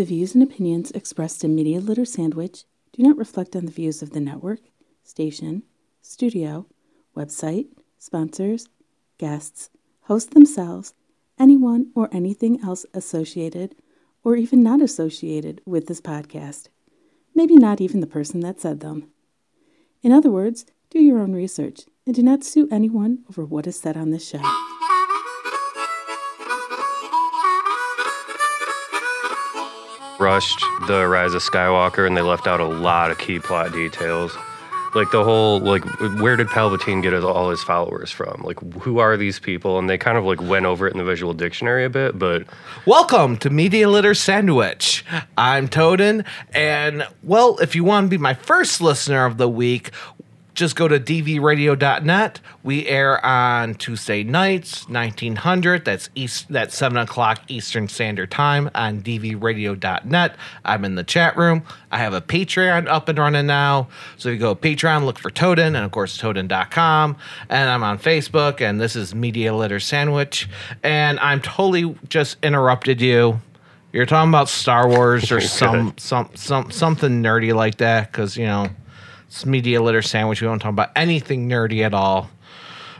The views and opinions expressed in Media Litter Sandwich do not reflect on the views of the network, station, studio, website, sponsors, guests, hosts themselves, anyone or anything else associated or even not associated with this podcast. Maybe not even the person that said them. In other words, do your own research and do not sue anyone over what is said on this show. Rushed the Rise of Skywalker and they left out a lot of key plot details. Like the whole like where did Palpatine get all his followers from? Like who are these people? And they kind of like went over it in the visual dictionary a bit, but Welcome to Media Litter Sandwich. I'm Toden, and well, if you want to be my first listener of the week, just go to dvradio.net. We air on Tuesday nights, 1900. That's east. That's seven o'clock Eastern Standard Time on dvradio.net. I'm in the chat room. I have a Patreon up and running now. So if you go Patreon, look for Toden, and of course Toden.com. And I'm on Facebook. And this is Media Litter Sandwich. And I'm totally just interrupted you. You're talking about Star Wars or some some some something nerdy like that because you know it's media litter sandwich. We don't talk about anything nerdy at all.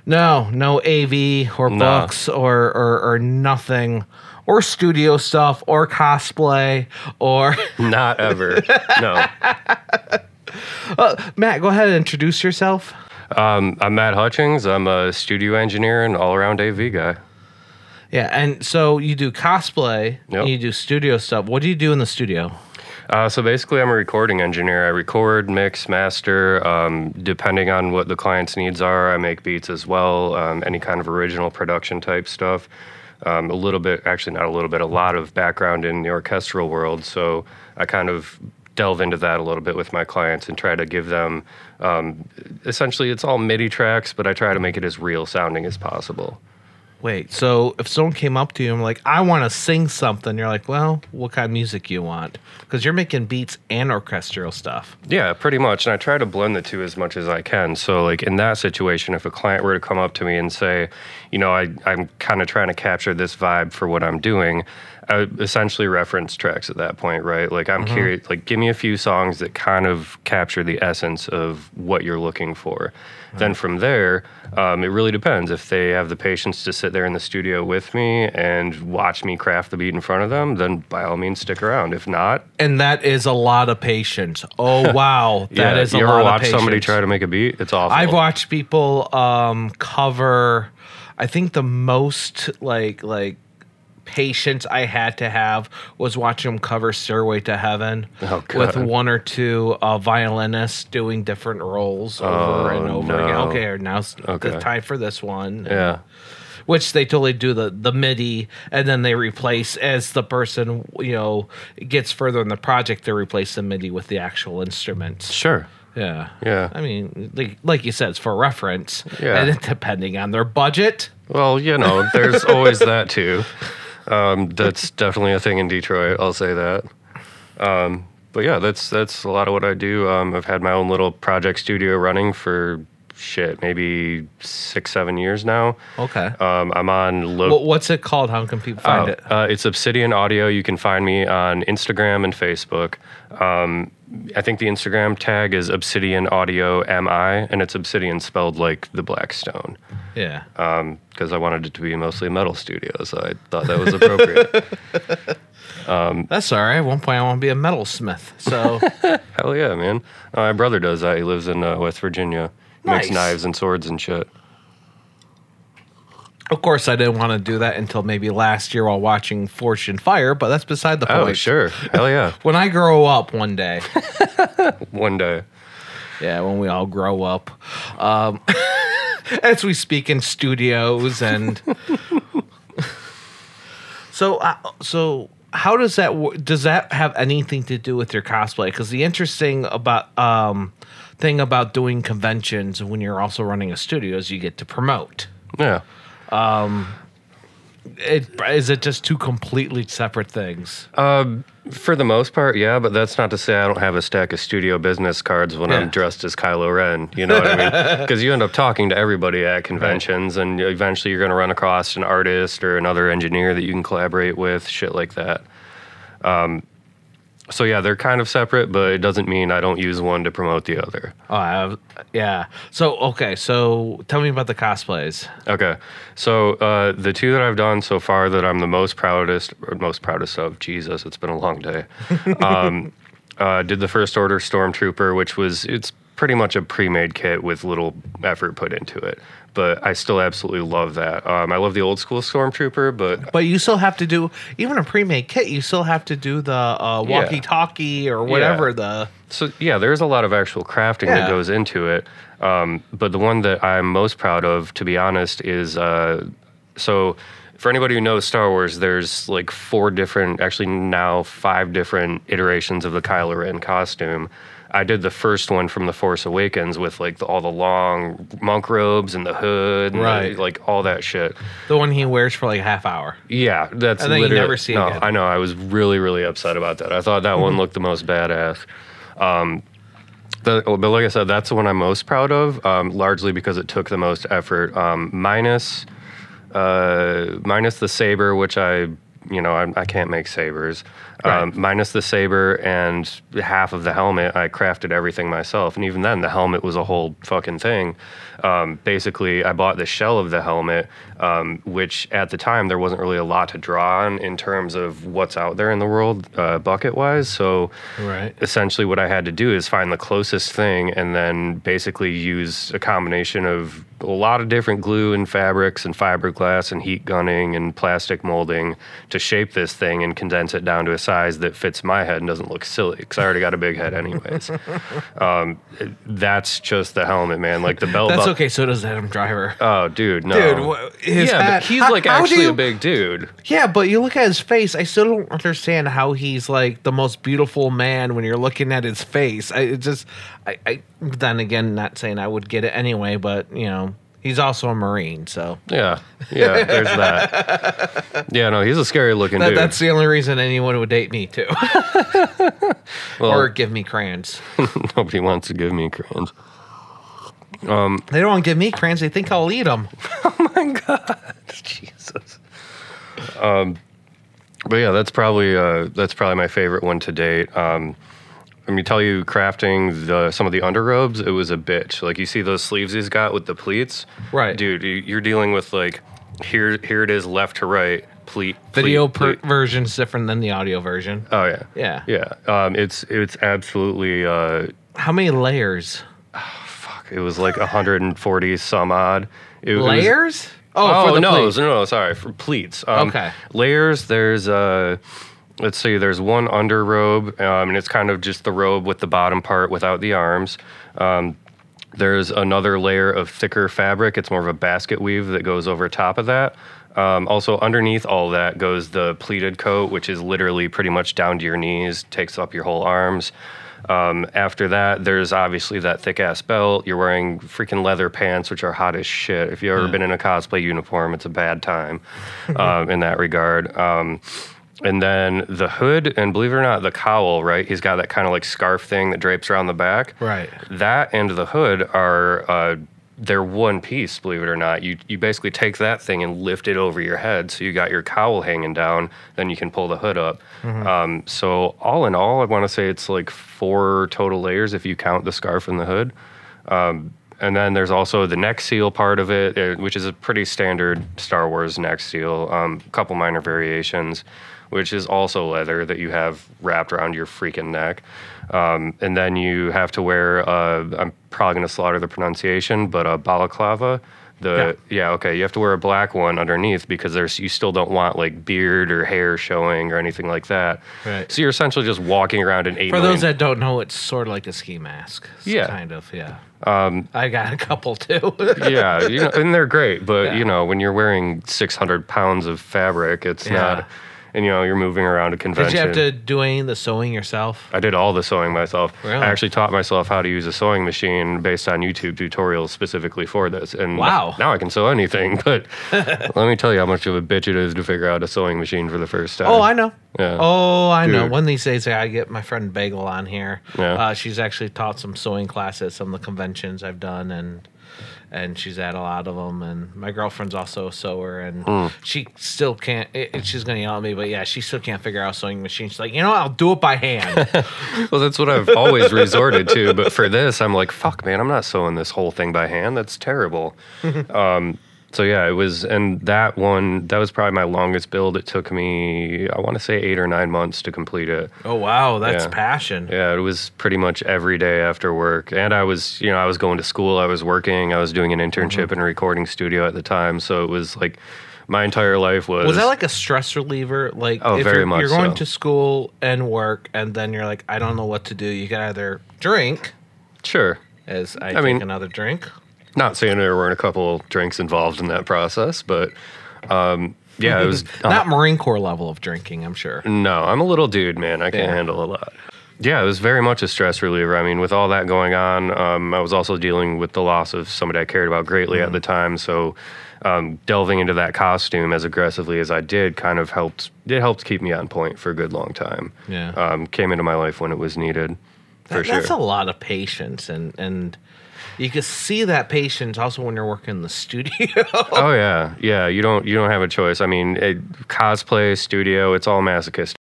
No, no AV or books or, or or nothing or studio stuff or cosplay or not ever. no. Matt. Go ahead and introduce yourself. Um, I'm Matt Hutchings. I'm a studio engineer and all around AV guy. Yeah, and so you do cosplay. Yep. You do studio stuff. What do you do in the studio? Uh, so basically, I'm a recording engineer. I record, mix, master. Um, depending on what the client's needs are, I make beats as well. Um, any kind of original production type stuff. Um, a little bit, actually, not a little bit, a lot of background in the orchestral world. So I kind of delve into that a little bit with my clients and try to give them. Um, essentially, it's all MIDI tracks, but I try to make it as real sounding as possible. Wait, so if someone came up to you and like, I want to sing something, you're like, well, what kind of music you want? Because you're making beats and orchestral stuff. Yeah, pretty much. And I try to blend the two as much as I can. So, like in that situation, if a client were to come up to me and say, you know, I, I'm kind of trying to capture this vibe for what I'm doing, I would essentially reference tracks at that point, right? Like, I'm mm-hmm. curious, like, give me a few songs that kind of capture the essence of what you're looking for. Then from there, um, it really depends. If they have the patience to sit there in the studio with me and watch me craft the beat in front of them, then by all means stick around. If not, And that is a lot of patience. Oh wow, that is you a ever lot watch of patience. somebody try to make a beat? It's awful. I've watched people um, cover. I think the most like like patience I had to have was watching them cover "Stairway to Heaven" Oh, with one or two uh, violinists doing different roles over and Oh, over again. no. Okay, now's Okay. the time for this one. Yeah. which they totally do the the MIDI, and then they replace as the person you know gets further in the project, they replace the MIDI with the actual instruments. Sure. Yeah, Yeah. I mean, like like you said, it's for reference. Yeah. and depending on their budget. Well, you know, there's always that too. Um, that's definitely a thing in Detroit. I'll say that. Um, but yeah, that's that's a lot of what I do. Um, I've had my own little project studio running for shit, maybe six, seven years now. Okay. Um, I'm on lo- What what's it called? How can people find Oh, it? Uh, it's Obsidian Audio. You can find me on Instagram and Facebook. Um, I think the Instagram tag is Obsidian Audio MI, and it's Obsidian spelled like the Black Stone. Yeah. Because I wanted it to be mostly a metal studio, so I thought that was appropriate. That's all right. At one point, I want to be a metalsmith. So Hell yeah, man! Uh, my brother does that. He lives in uh, West Virginia. He Makes knives and swords and shit. Of course, I didn't want to do that until maybe last year while watching Forged in Fire. But that's beside the point. Oh, sure. Hell yeah. When I grow up one day. One day. Yeah, when we all grow up. Um, as we speak in studios and so uh, so how does that does that have anything to do with your cosplay because the interesting about um thing about doing conventions when you're also running a studio is you get to promote Yeah. It, is it just two completely separate things For the most part, yeah, but that's not to say I don't have a stack of studio business cards when Yeah. I'm dressed as Kylo Ren. You know what I mean? Because you end up talking to everybody at conventions, and eventually you're going to run across an artist or another engineer that you can collaborate with, shit like that. Um, so yeah, they're kind of separate, but it doesn't mean I don't use one to promote the other. Oh, yeah. So okay, so tell me about the cosplays. Okay, so uh, the two that I've done so far that I'm the most proudest, or most proudest of, Jesus, it's been a long day. Um, uh, did the First Order Stormtrooper, which was it's pretty much a pre-made kit with little effort put into it, but I still absolutely love that. Um, I love the old school Stormtrooper, but But you still have to do even a pre-made kit. You still have to do the uh, walkie-talkie or whatever Yeah. the. So yeah, there's a lot of actual crafting Yeah. that goes into it. Um, but the one that I'm most proud of, to be honest, is uh, so. For anybody who knows Star Wars, there's like four different, actually now five different iterations of the Kylo Ren costume. I did the first one from The Force Awakens with like the, all the long monk robes and the hood, and the- Right. like all that shit. The one he wears for like a half hour. Yeah, that's And then you never see no, again. I know. I was really, really upset about that. I thought that one looked the most badass. Um, the, but like I said, that's the one I'm most proud of, um, largely because it took the most effort. Um, minus, uh, minus the saber, which I, you know, I, I can't make sabers. Um, minus the saber and half of the helmet, I crafted everything myself. And even then, the helmet was a whole fucking thing. Um, basically, I bought the shell of the helmet, um, which at the time there wasn't really a lot to draw on in terms of what's out there in the world, uh, bucket wise. So, Right. essentially what I had to do is find the closest thing and then basically use a combination of a lot of different glue and fabrics and fiberglass and heat gunning and plastic molding to shape this thing and condense it down to a size that fits my head and doesn't look silly because I already got a big head anyways. um, that's just the helmet, man. Like the belt. That's okay. So does Adam Driver. Oh, dude, no. Dude, wha- his yeah, hat- but he's how- like how do actually you- a big dude. Yeah, but you look at his face. I still don't understand how he's like the most beautiful man when you're looking at his face. I it just, I, I. Then again, not saying I would get it anyway, but you know, he's also a marine, so Yeah, yeah. There's that. Yeah, no, he's a scary looking that, dude. that's the only reason anyone would date me too, well, or give me crayons. nobody wants to give me crayons. They don't want to give me crayons. They think I'll eat them. Oh my god, Jesus. Um, but yeah, that's probably uh, that's probably my favorite one to date. Um, let me tell you, crafting the some of the underrobes, it was a bitch. Like you see those sleeves he's got with the pleats, Right. Dude, you- you're dealing with like here here it is left to right pleat. Video pleat, per- pleat. version's different than the audio version. Oh yeah, Yeah. yeah. Um, it's it's absolutely. Uh, How many layers? It was like 140 some odd. It was- Layers? Oh, for the no, pleats. no, no, sorry, for pleats. Um, Okay. Layers. There's uh, let's see. There's one under robe, um, and it's kind of just the robe with the bottom part without the arms. Um, there's another layer of thicker fabric. It's more of a basket weave that goes over top of that. Um, also, underneath all that goes the pleated coat, which is literally pretty much down to your knees, takes up your whole arms. Um, after that, there's obviously that thick ass belt. You're wearing freaking leather pants, which are hot as shit. If you've ever been in a cosplay uniform, it's a bad time um, in that regard. Um, and then the hood, and believe it or not, the cowl, right? He's got that kind of like scarf thing that drapes around the back. Right. That and the hood are uh, they're one piece, believe it or not. You you basically take that thing and lift it over your head, so you got your cowl hanging down. Then you can pull the hood up. Um, so all in all, I want to say it's like four total layers if you count the scarf and the hood. Um, and then there's also the neck seal part of it, uh, which is a pretty standard Star Wars neck seal. A um, couple minor variations, which is also leather that you have wrapped around your freaking neck. Um, and then you have to wear, I'm probably going to slaughter the pronunciation, but a balaclava. The yeah. okay, you have to wear a black one underneath because there's you still don't want like beard or hair showing or anything like that. Right. So you're essentially just walking around in eight. For million- those that don't know, it's sort of like a ski mask. It's Yeah. Kind of, yeah. Um, I got a couple too. yeah, you know, and they're great, but Yeah. you know, when you're wearing 600 pounds of fabric, it's Yeah. not, and you know, you're moving around a convention. Did you have to do any of the sewing yourself? I did all the sewing myself. Really? I actually taught myself how to use a sewing machine based on YouTube tutorials specifically for this. And Wow. now I can sew anything. But let me tell you how much of a bitch it is to figure out a sewing machine for the first time. Oh, I know. Yeah. Oh, I know. One of these days, I get my friend Bagel on here. Yeah. Uh, she's actually taught some sewing classes, at some of the conventions I've done, and and she's at a lot of them. And my girlfriend's also a sewer, and Hmm. she still can't. It, she's gonna yell at me, but yeah, she still can't figure out sewing machine. She's like, you know, I'll do it by hand. Well, that's what I've always resorted to. But for this, I'm like, fuck, man, I'm not sewing this whole thing by hand. That's terrible. um, so yeah, it was, and that one, that was probably my longest build. It took me, I want to say, eight or nine months to complete it. oh wow, that's Yeah. passion. Yeah, it was pretty much every day after work. And I was, you know, I was going to school, I was working, I was doing an internship Mm-hmm. in a recording studio at the time. So it was like my entire life was. Was that like a stress reliever? Like, Oh, if very you're, much you're going so. to school and work, and then you're like, I don't know what to do. You can either drink, Sure. as I, I take mean- another drink. Not saying there weren't a couple drinks involved in that process, but um, yeah, it was. Not Marine Corps level of drinking, I'm sure. No, I'm a little dude, man. I can't Yeah. handle a lot. Yeah, it was very much a stress reliever. I mean, with all that going on, um, I was also dealing with the loss of somebody I cared about greatly Mm-hmm. at the time. So, um, delving into that costume as aggressively as I did kind of helped. It helped keep me on point for a good long time. Yeah. Um, came into my life when it was needed, for That- sure. That's a lot of patience, and and you can see that patience also when you're working in the studio. oh yeah, yeah. You don't you don't have a choice. I mean, it, cosplay studio, it's all masochistic.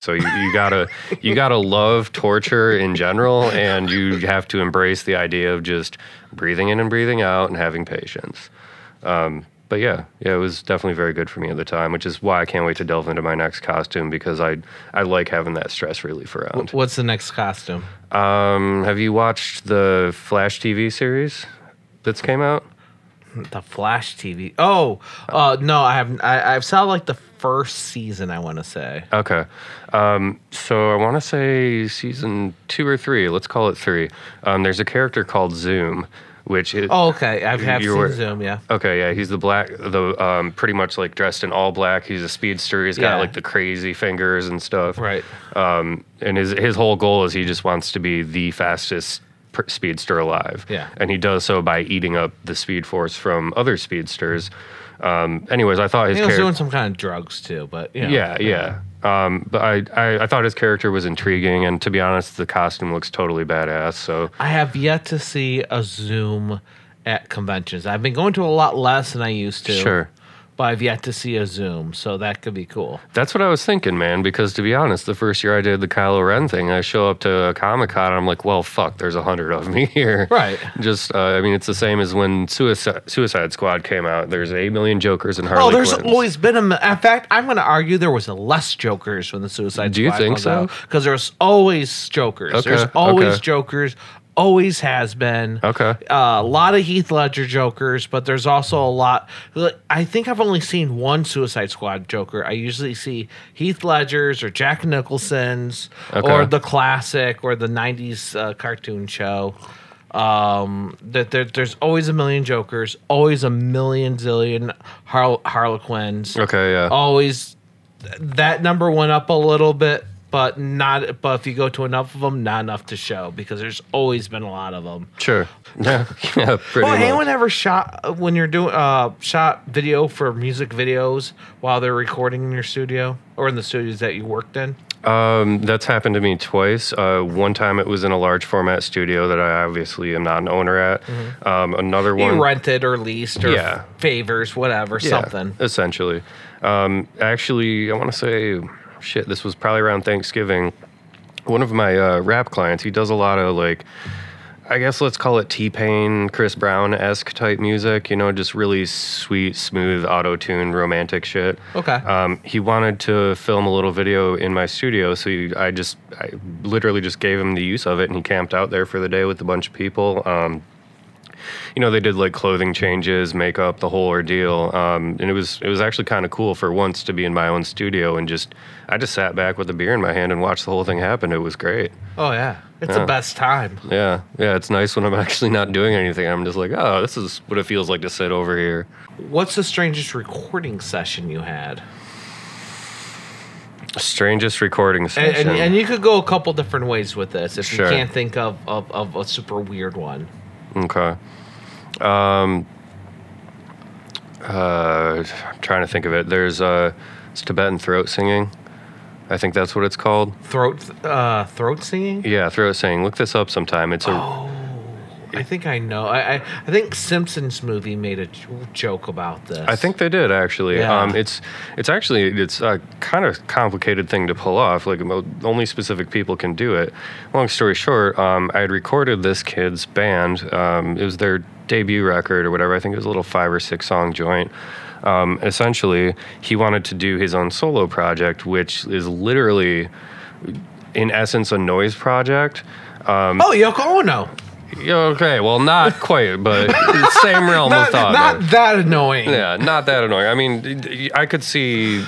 So you, you gotta you gotta love torture in general, and you have to embrace the idea of just breathing in and breathing out and having patience. Um, but yeah, yeah, it was definitely very good for me at the time, which is why I can't wait to delve into my next costume because I I like having that stress relief around. What's the next costume? Um, have you watched the Flash TV series that's came out? The Flash TV. Oh, uh, no, I haven't. I, I've saw like the first season. I want to say. Okay. Um, so I want to say season two or three. Let's call it three. Um, there's a character called Zoom, which is. Oh, okay. I've have seen Zoom. Yeah. Okay, yeah, he's the black, the um, pretty much like dressed in all black. He's a speedster. He's got like the crazy fingers and stuff. Right. Um, and his his whole goal is he just wants to be the fastest speedster alive. Yeah. And he does so by eating up the speed force from other speedsters. Um, anyways, I thought his He was doing some kind of drugs too, but you know. Yeah, yeah. Um, but I, I, I thought his character was intriguing, and to be honest, the costume looks totally badass. So I have yet to see a Zoom at conventions. I've been going to a lot less than I used to. Sure. But I've yet to see a Zoom, so that could be cool. that's what I was thinking, man. Because to be honest, the first year I did the Kylo Ren thing, I show up to a Comic Con, and I'm like, well, fuck, there's a hundred of me here. Right. Just, uh, I mean, it's the same as when Suicide, Suicide Squad came out. There's eight million Jokers and Harley Oh, there's Quinns. always been a. In fact, I'm going to argue there was less Jokers when the Suicide Do you Squad think so? because there's always Jokers. Okay, There's always okay. Jokers. Always has been. Okay. Uh, a lot of Heath Ledger Jokers, but there's also a lot. I think I've only seen one Suicide Squad Joker. I usually see Heath Ledger's or Jack Nicholson's Okay. or the classic or the '90s uh, cartoon show. Um, that there, there's always a million Jokers, always a million zillion Har- Harlequins. Okay, yeah. Always that number went up a little bit, but not. But if you go to enough of them, not enough to show because there's always been a lot of them. Sure. Yeah, pretty Well, much. anyone ever shot when you're doing uh shot video for music videos while they're recording in your studio or in the studios that you worked in? Um, that's happened to me twice. Uh, one time it was in a large format studio that I obviously am not an owner at. Um, another one. You rented or leased or Yeah. favors, whatever, Yeah, something. Essentially. Um, actually, I want to say, shit, this was probably around Thanksgiving. One of my uh, rap clients, he does a lot of like, I guess let's call it T Pain, Chris Brown esque type music, you know, just really sweet, smooth, auto tuned, romantic shit. Okay. Um, he wanted to film a little video in my studio, so he, I just, I literally just gave him the use of it, and he camped out there for the day with a bunch of people. Um, you know, they did like clothing changes, makeup, the whole ordeal, um, and it was it was actually kind of cool for once to be in my own studio and just I just sat back with a beer in my hand and watched the whole thing happen. It was great. Oh yeah, it's Yeah. the best time. Yeah, yeah, it's nice when I'm actually not doing anything. I'm just like, oh, this is what it feels like to sit over here. What's the strangest recording session you had? Strangest recording And, session. and, and you could go a couple different ways with this if Sure. you can't think of, of, of a super weird one. Okay. Um. Uh, I'm trying to think of it. There's uh, it's Tibetan throat singing. I think that's what it's called. Throat uh, throat singing. Yeah, throat singing. Look this up sometime. It's a Oh, I think I know. I, I I think Simpsons movie made a joke about this. I think they did actually. Yeah. Um, it's it's actually it's a kind of complicated thing to pull off. Like only specific people can do it. Long story short, um, I had recorded this kid's band. Um, it was their debut record or whatever. I think it was a little five or six song joint. Um, essentially, he wanted to do his own solo project, which is literally, in essence, a noise project. Um, Oh, Yoko Ono. Okay, well, not quite, but same realm Not, of thought. not there. that annoying. Yeah, not that annoying. I mean, I could see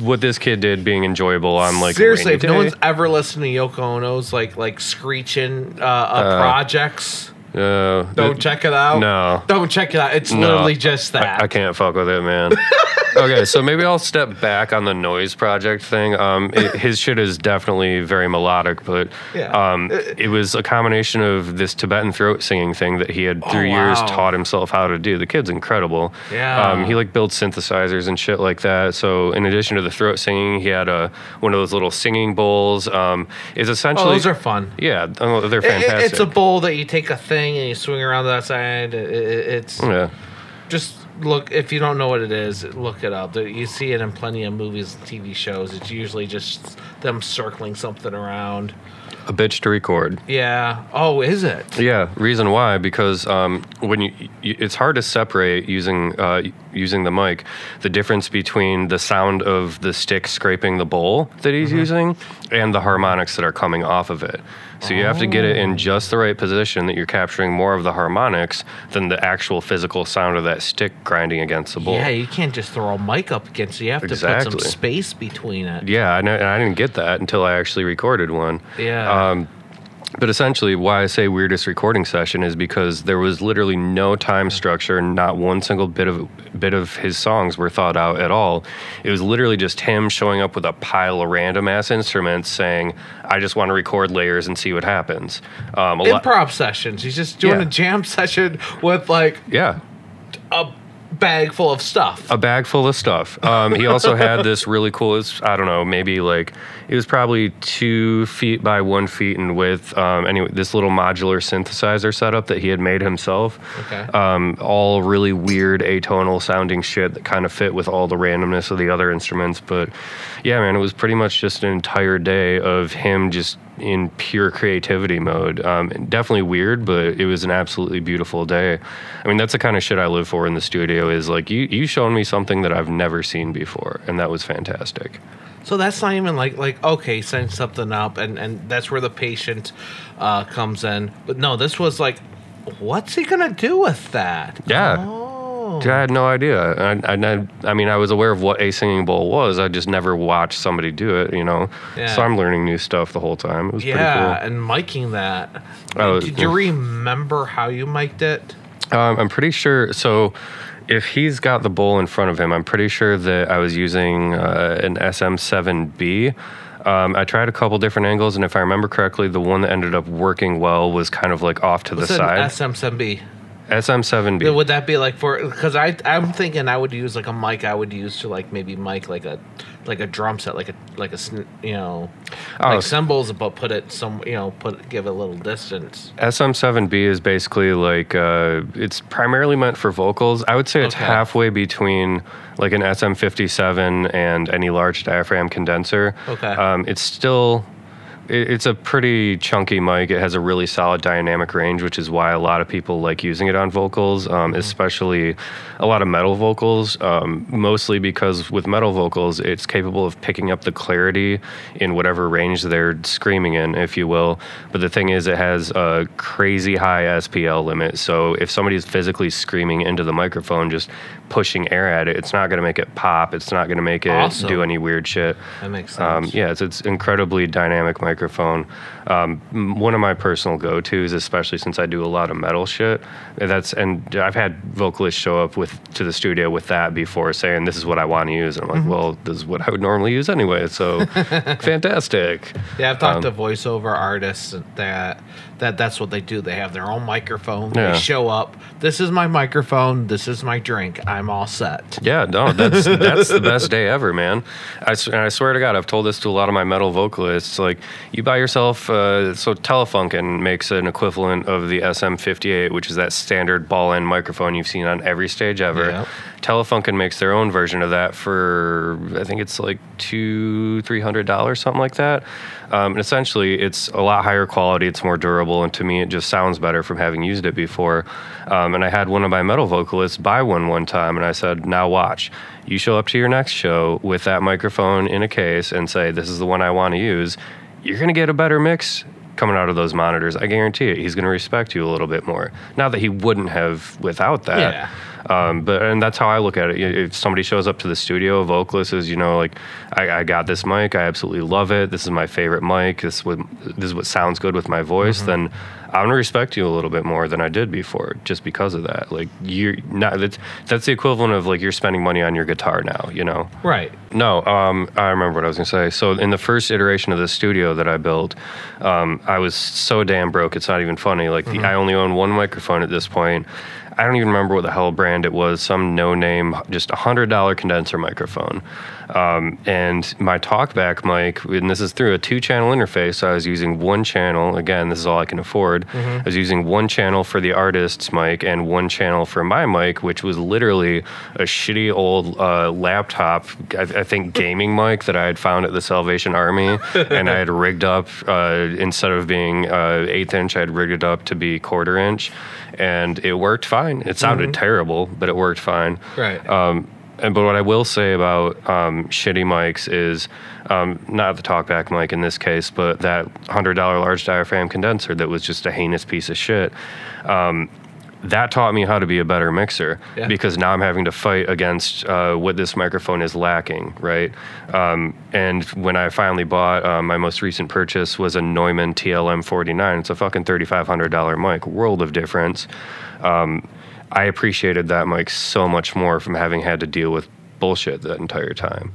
what this kid did being enjoyable on like a Seriously, if no one's ever listened to Yoko Ono's like like screeching uh, uh, projects, Uh, don't th- check it out. No. don't check it out. It's no, literally just that. I, I can't fuck with it, man. okay, so maybe I'll step back on the noise project thing. Um, it, his shit is definitely very melodic, but Yeah. um, it was a combination of this Tibetan throat singing thing that he had through Oh, years taught himself how to do. The kid's incredible. Yeah. Um, he like builds synthesizers and shit like that. So in addition to the throat singing, he had a one of those little singing bowls. Um, is Oh, essentially those are fun. yeah, oh, they're It- it- fantastic. it's a bowl that you take a thing and you swing around that side. It- it- it's yeah. just look if you don't know what it is, look it up. You see it in plenty of movies, and TV shows. It's usually just them circling something around. A bitch to record. Yeah. Oh, is it? Yeah, reason why because um, when you, you, it's hard to separate using uh, using the mic the difference between the sound of the stick scraping the bowl that he's using and the harmonics that are coming off of it. So you have to get it in just the right position that you're capturing more of the harmonics than the actual physical sound of that stick grinding against the bowl. Yeah, you can't just throw a mic up against it. You have to put some space between it. Yeah, I know, and I didn't get that until I actually recorded one. Yeah. Um, but essentially, why I say weirdest recording session is because there was literally no time structure. Not one single bit of bit of his songs were thought out at all. It was literally just him showing up with a pile of random ass instruments, saying, "I just want to record layers and see what happens." Um, Improv sessions. He's just doing Yeah. a jam session with like yeah, a bag full of stuff. a bag full of stuff. Um, he also had this really cool. It's, I don't know, maybe like it was probably two feet by one feet in width. Um, anyway, this little modular synthesizer setup that he had made himself. Okay. Um, all really weird atonal sounding shit that kind of fit with all the randomness of the other instruments. But yeah, man, it was pretty much just an entire day of him just in pure creativity mode. Um, definitely weird, but it was an absolutely beautiful day. I mean, that's the kind of shit I live for in the studio. Is like you you shown me something that I've never seen before, and that was fantastic. So that's not even like like okay, send something up, and and that's where the patient uh, comes in. But no, this was like, what's he gonna do with that? Yeah. Oh. I had no idea. I, I, I mean, I was aware of what a singing bowl was. I just never watched somebody do it, you know. Yeah. So I'm learning new stuff the whole time. It was Yeah, pretty and miking that. Oh, Did you remember how you mic'd it? Um, I'm pretty sure. So, if he's got the bowl in front of him, I'm pretty sure that I was using uh, an SM7B. Um, I tried a couple different angles, and if I remember correctly, the one that ended up working well was kind of like off to the What's an side. SM7B? SM7B. Would that be like for? Because I I'm thinking I would use like a mic I would use to like maybe mic like a like a drum set like a like a sn- you know Oh, like cymbals but put it some you know put give it a little distance. SM7B is basically like uh, it's primarily meant for vocals. I would say it's Okay. halfway between like an SM57 and any large diaphragm condenser. Okay. Um, it's still it's a pretty chunky mic. It has a really solid dynamic range, which is why a lot of people like using it on vocals, um, especially a lot of metal vocals. Um, mostly because with metal vocals, it's capable of picking up the clarity in whatever range they're screaming in, if you will. But the thing is, it has a crazy high SPL limit. So if somebody's physically screaming into the microphone, just pushing air at it, it's not going to make it pop. It's not going to make it Awesome. do any weird shit. That makes Um, sense. yeah, it's it's incredibly dynamic microphone. Um, one of my personal go tos, especially since I do a lot of metal shit. That's and I've had vocalists show up with to the studio with that before, saying this is what I want to use. And I'm like, Mm-hmm. well, this is what I would normally use anyway. So fantastic. Yeah, I've talked Um, to voiceover artists that that that's what they do. They have their own microphone. Yeah. They show up. This is my microphone. This is my drink. I'm all set. Yeah, no, that's that's the best day ever, man. I, I swear to God, I've told this to a lot of my metal vocalists. Like, you buy yourself uh, so Telefunken makes an equivalent of the SM58, which is that standard ball-end microphone you've seen on every stage ever. Yeah. Telefunken makes their own version of that for I think it's like two, three hundred dollars, something like that. Um, and essentially, it's a lot higher quality. It's more durable, and to me, it just sounds better from having used it before. Um, and I had one of my metal vocalists buy one one time, and I said, "Now watch. You show up to your next show with that microphone in a case and say, "This is the one I want to use." You're gonna get a better mix coming out of those monitors. I guarantee it. He's going to respect you a little bit more. Not that he wouldn't have without that. Yeah. Um, but and that's how I look at it. If somebody shows up to the studio, a vocalist is, you know, like I, I got this mic, I absolutely love it. This is my favorite mic. This is what this is what sounds good with my voice. Then I'm gonna respect you a little bit more than I did before, just because of that. Like you're not that's that's the equivalent of like you're spending money on your guitar now. You know. Right. No, um, I remember what I was going to say. So, in the first iteration of the studio that I built, um, I was so damn broke. It's not even funny. Like, the, I only own one microphone at this point. I don't even remember what the hell brand it was. Some no name, just a hundred dollar condenser microphone. Um, and my talkback mic, and this is through a two channel interface. So I was using one channel. Again, this is all I can afford. I was using one channel for the artist's mic and one channel for my mic, which was literally a shitty old uh, laptop, I, I think gaming mic that I had found at the Salvation Army. and I had rigged up, uh, instead of being uh, eighth inch, I had rigged it up to be quarter inch. And it worked fine. It sounded terrible, but it worked fine. Right. Um, but what I will say about um, shitty mics is um, not the talkback mic in this case, but that hundred dollar large diaphragm condenser that was just a heinous piece of shit. Um, that taught me how to be a better mixer Yeah. because now I'm having to fight against uh, what this microphone is lacking, right? Um, and when I finally bought uh, my most recent purchase was a Neumann TLM 49. It's a fucking $3,500 mic, world of difference. Um, I appreciated that mic so much more from having had to deal with bullshit that entire time.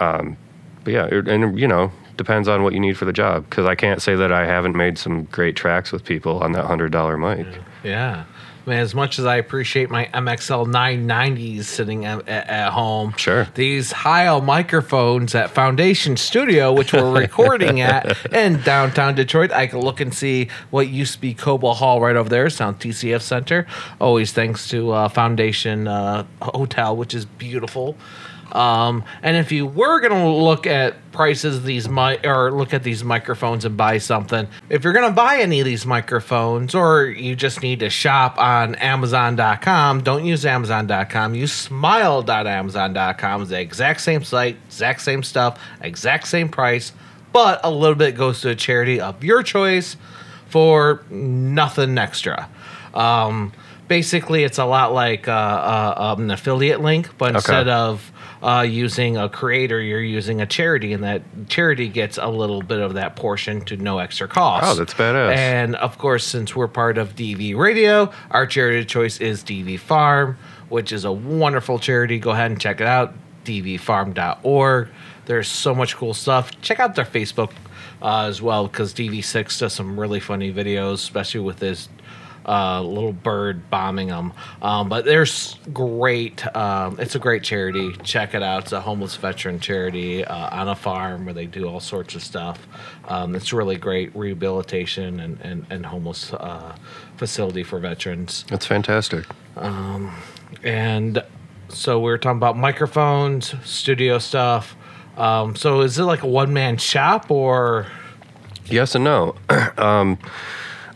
Um, but yeah, it- and you know, depends on what you need for the job. Because I can't say that I haven't made some great tracks with people on that hundred dollar mic. Yeah. Man, as much as I appreciate my MXL 990s sitting at, at, home, Sure. these Heil microphones at Foundation Studio, which we're recording at in downtown Detroit, I can look and see what used to be Cobo Hall right over there, Sound TCF Center. Always thanks to uh, Foundation uh, Hotel, which is beautiful. Um, and if you were gonna look at prices of these mi- or look at these microphones and buy something, if you're gonna buy any of these microphones, or you just need to shop on Amazon.com, don't use Amazon.com. Use Smile.amazon.com. It's the exact same site, exact same stuff, exact same price, but a little bit goes to a charity of your choice for nothing extra. Um, basically, it's a lot like uh, uh, um, an affiliate link, but instead of uh, using a creator, you're using a charity, and that charity gets a little bit of that portion to no extra cost. Oh, that's badass. And of course, since we're part of DV Radio, our charity of choice is DV Farm, which is a wonderful charity. Go ahead and check it out, dvfarm.org. There's so much cool stuff. Check out their Facebook uh, as well, because DV6 does some really funny videos, especially with this uh, little bird bombing them. Um, but there's great. Um, it's a great charity. Check it out. It's a homeless veteran charity uh, on a farm where they do all sorts of stuff. Um, it's really great rehabilitation and and, and homeless uh, facility for veterans. That's fantastic. And so we were talking about microphones, studio stuff. Um, so is it like a one man shop or? Yes and no. um,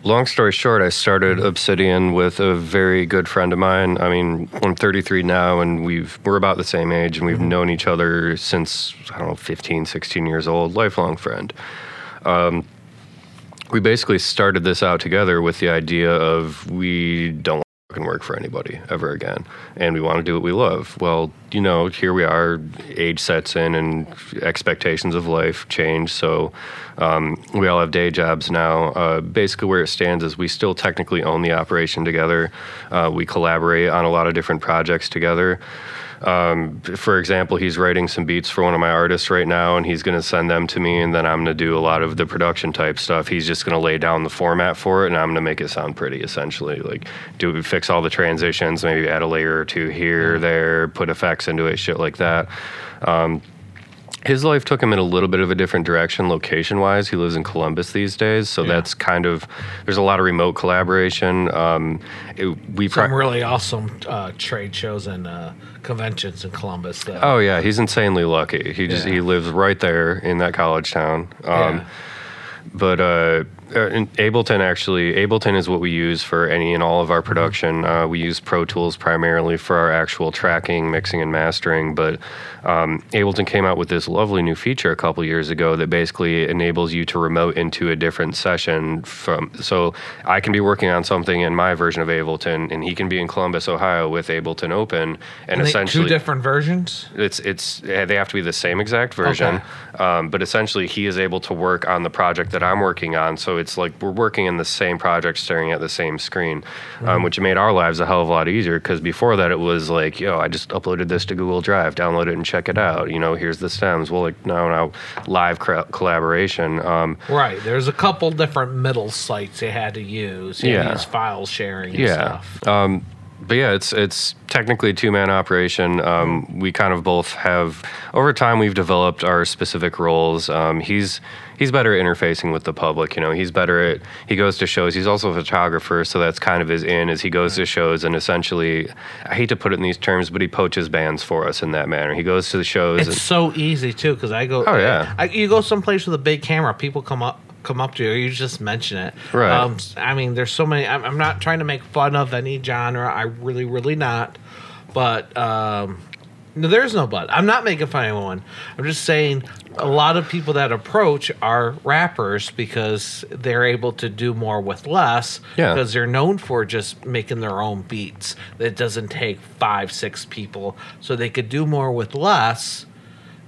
long story short, I started Obsidian with a very good friend of mine. I mean, I'm 33 now, and we've we're about the same age, and we've known each other since I don't know 15, 16 years old. Lifelong friend. Um, we basically started this out together with the idea of we don't fucking work for anybody ever again and we want to do what we love. Well you know here we are age sets in and expectations of life change so um, we all have day jobs now. Uh, basically where it stands is we still technically own the operation together. Uh, we collaborate on a lot of different projects together um, for example, he's writing some beats for one of my artists right now, and he's going to send them to me, and then I'm going to do a lot of the production type stuff. He's just going to lay down the format for it, and I'm going to make it sound pretty, essentially. Like, do fix all the transitions, maybe add a layer or two here, there, put effects into it, shit like that. Um, his life took him in a little bit of a different direction location wise. He lives in Columbus these days, so Yeah. that's kind of there's a lot of remote collaboration. Um, it, we Some really awesome uh, trade shows and uh, conventions in Columbus. Though. Oh yeah, he's insanely lucky. He just Yeah. he lives right there in that college town. Um, Yeah. But uh, uh, in Ableton actually, Ableton is what we use for any and all of our production. Uh, we use Pro Tools primarily for our actual tracking, mixing, and mastering. But um, Ableton came out with this lovely new feature a couple years ago that basically enables you to remote into a different session from. So I can be working on something in my version of Ableton, and he can be in Columbus, Ohio, with Ableton open, and, And essentially two different versions. it's it's they have to be the same exact version, um, but essentially he is able to work on the project that I'm working on. So it's like we're working in the same project, staring at the same screen, um, which made our lives a hell of a lot easier. Because before that, it was like, yo, I just uploaded this to Google Drive, download it and check it out. You know, here's the stems. Well, like now now live cra- collaboration. Um, Right. There's a couple different middle sites they had to use. You Yeah. use file sharing. Yeah. Stuff. Um, but yeah, it's it's technically a two man operation. Um, we kind of both have over time we've developed our specific roles. Um, he's he's better at interfacing with the public. You know, he's better at he goes to shows. He's also a photographer, so that's kind of his in. Is he goes to shows and essentially, I hate to put it in these terms, but he poaches bands for us in that manner. He goes to the shows. It's and, so easy too because I go. Oh, yeah. I, you go someplace with a big camera, people come up come up to you. You just mention it. Right. Um, I mean, there's so many. I'm, I'm not trying to make fun of any genre. I really, really not. But um, no, there's no but. I'm not making fun of anyone. I'm just saying a lot of people that approach are rappers because they're able to do more with less. Yeah. Because they're known for just making their own beats. It doesn't take five, six people, so they could do more with less.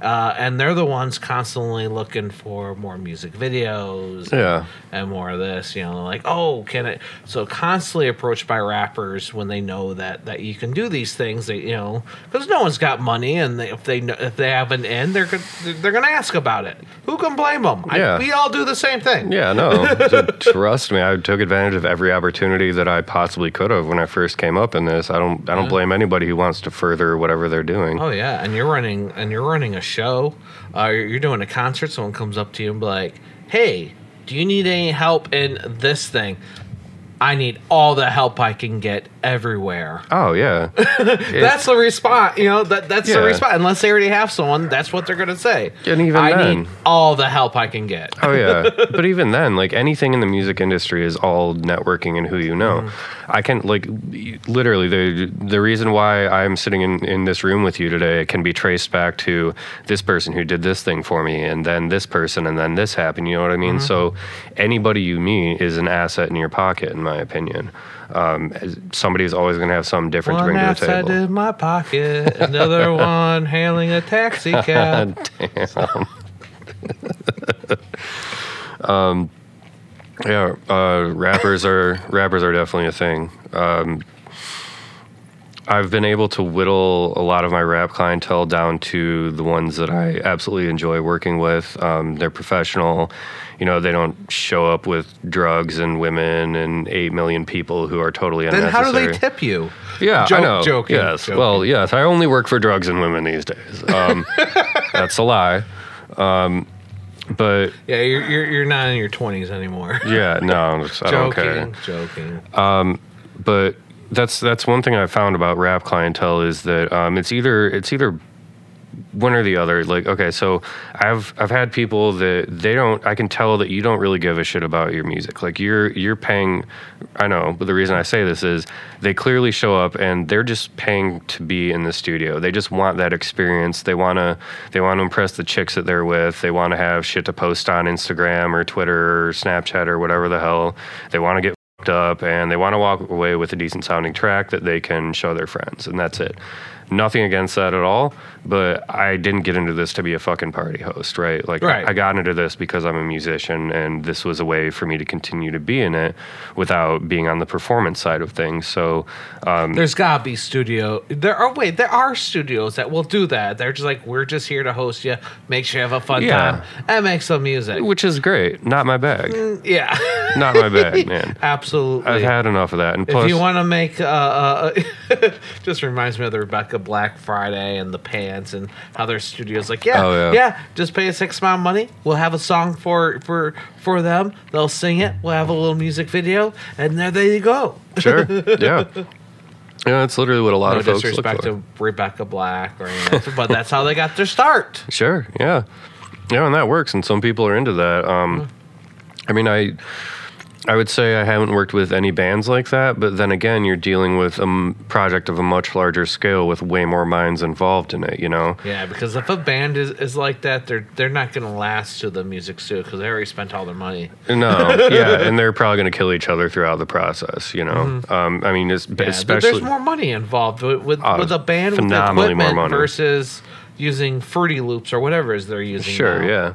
Uh, and they're the ones constantly looking for more music videos yeah. and more of this, you know, like, oh, can it? So constantly approached by rappers when they know that that you can do these things, they, you know, because no one's got money, and they, if they know, if they have an end, they're gonna, they're gonna ask about it. Who can blame them? Yeah. we all do the same thing. Yeah, no. trust me, I took advantage of every opportunity that I possibly could have when I first came up in this. I don't I don't blame anybody who wants to further whatever they're doing. Oh yeah, and you're running and you're running a show. Uh, you're you're doing a concert. Someone comes up to you and be like, "Hey, do you need any help in this thing?" I need all the help I can get everywhere. Oh yeah. That's the response. You know that that's the response. Unless they already have someone, that's what they're gonna say. And even I then- need all the help I can get. Oh yeah. but even then, like anything in the music industry is all networking and who you know. Mm-hmm. I can like literally the the reason why I'm sitting in, in this room with you today can be traced back to this person who did this thing for me and then this person and then this happened. You know what I mean? Mm-hmm. So anybody you meet is an asset in your pocket, in my opinion. Um, somebody's always going to have something different to One bring to the outside table. in my pocket, another one hailing a taxi cab. Damn. um, Yeah, uh, rappers are rappers are definitely a thing. Um, I've been able to whittle a lot of my rap clientele down to the ones that I absolutely enjoy working with. Um, they're professional. You know, they don't show up with drugs and women and eight million people who are totally then unnecessary. how do they tip you? Yeah, Joke- I know. joking, Yes. joking. Well, yes. I only work for drugs and women these days. Um, that's a lie. Um, but Yeah, you're, you're you're not in your twenties anymore. yeah, no, I'm just- I don't care. joking, joking. but that's that's one thing I found about rap clientele is that um, it's either it's either one or the other. Like, okay, so I've I've had people that they don't. I can tell that you don't really give a shit about your music. Like you're you're paying. I know, but the reason I say this is they clearly show up and they're just paying to be in the studio. They just want that experience. They wanna they want to impress the chicks that they're with. They want to have shit to post on Instagram or Twitter or Snapchat or whatever the hell. They want to get up and they want to walk away with a decent sounding track that they can show their friends and that's it nothing against that at all but i didn't get into this to be a fucking party host right like Right. i got into this because i'm a musician and this was a way for me to continue to be in it without being on the performance side of things so um, There's gotta be studio. There are wait, there are studios that will do that. They're just like, we're just here to host you, make sure you have a fun Yeah. time, and make some music. which is great not my bag Yeah, not my bag, man. Absolutely. I've had enough of that. And if you want to make, uh, uh, just reminds me of the Rebecca Black Friday and the pants and how their studio's like, yeah, Oh, yeah. yeah, just pay us X amount of money. We'll have a song for for for them. They'll sing it. We'll have a little music video, and there they go. sure, yeah, yeah, that's literally what a lot No of folks look disrespect for. to Rebecca Black or anything, but that's how they got their start. Sure, yeah, yeah, and that works, and some people are into that. Um, I mean, I, I would say I haven't worked with any bands like that, but then again, you're dealing with a m- project of a much larger scale with way more minds involved in it. You know, Yeah, because if a band is, is like that, they're they're not going to last to the music studio because they already spent all their money. no, yeah, and they're probably going to kill each other throughout the process. You know, um, I mean, it's, Yeah, th- especially there's more money involved with with, Oh, with a band with phenomenally more equipment money. versus using Fruity Loops or whatever it is they're using. Sure, now. yeah.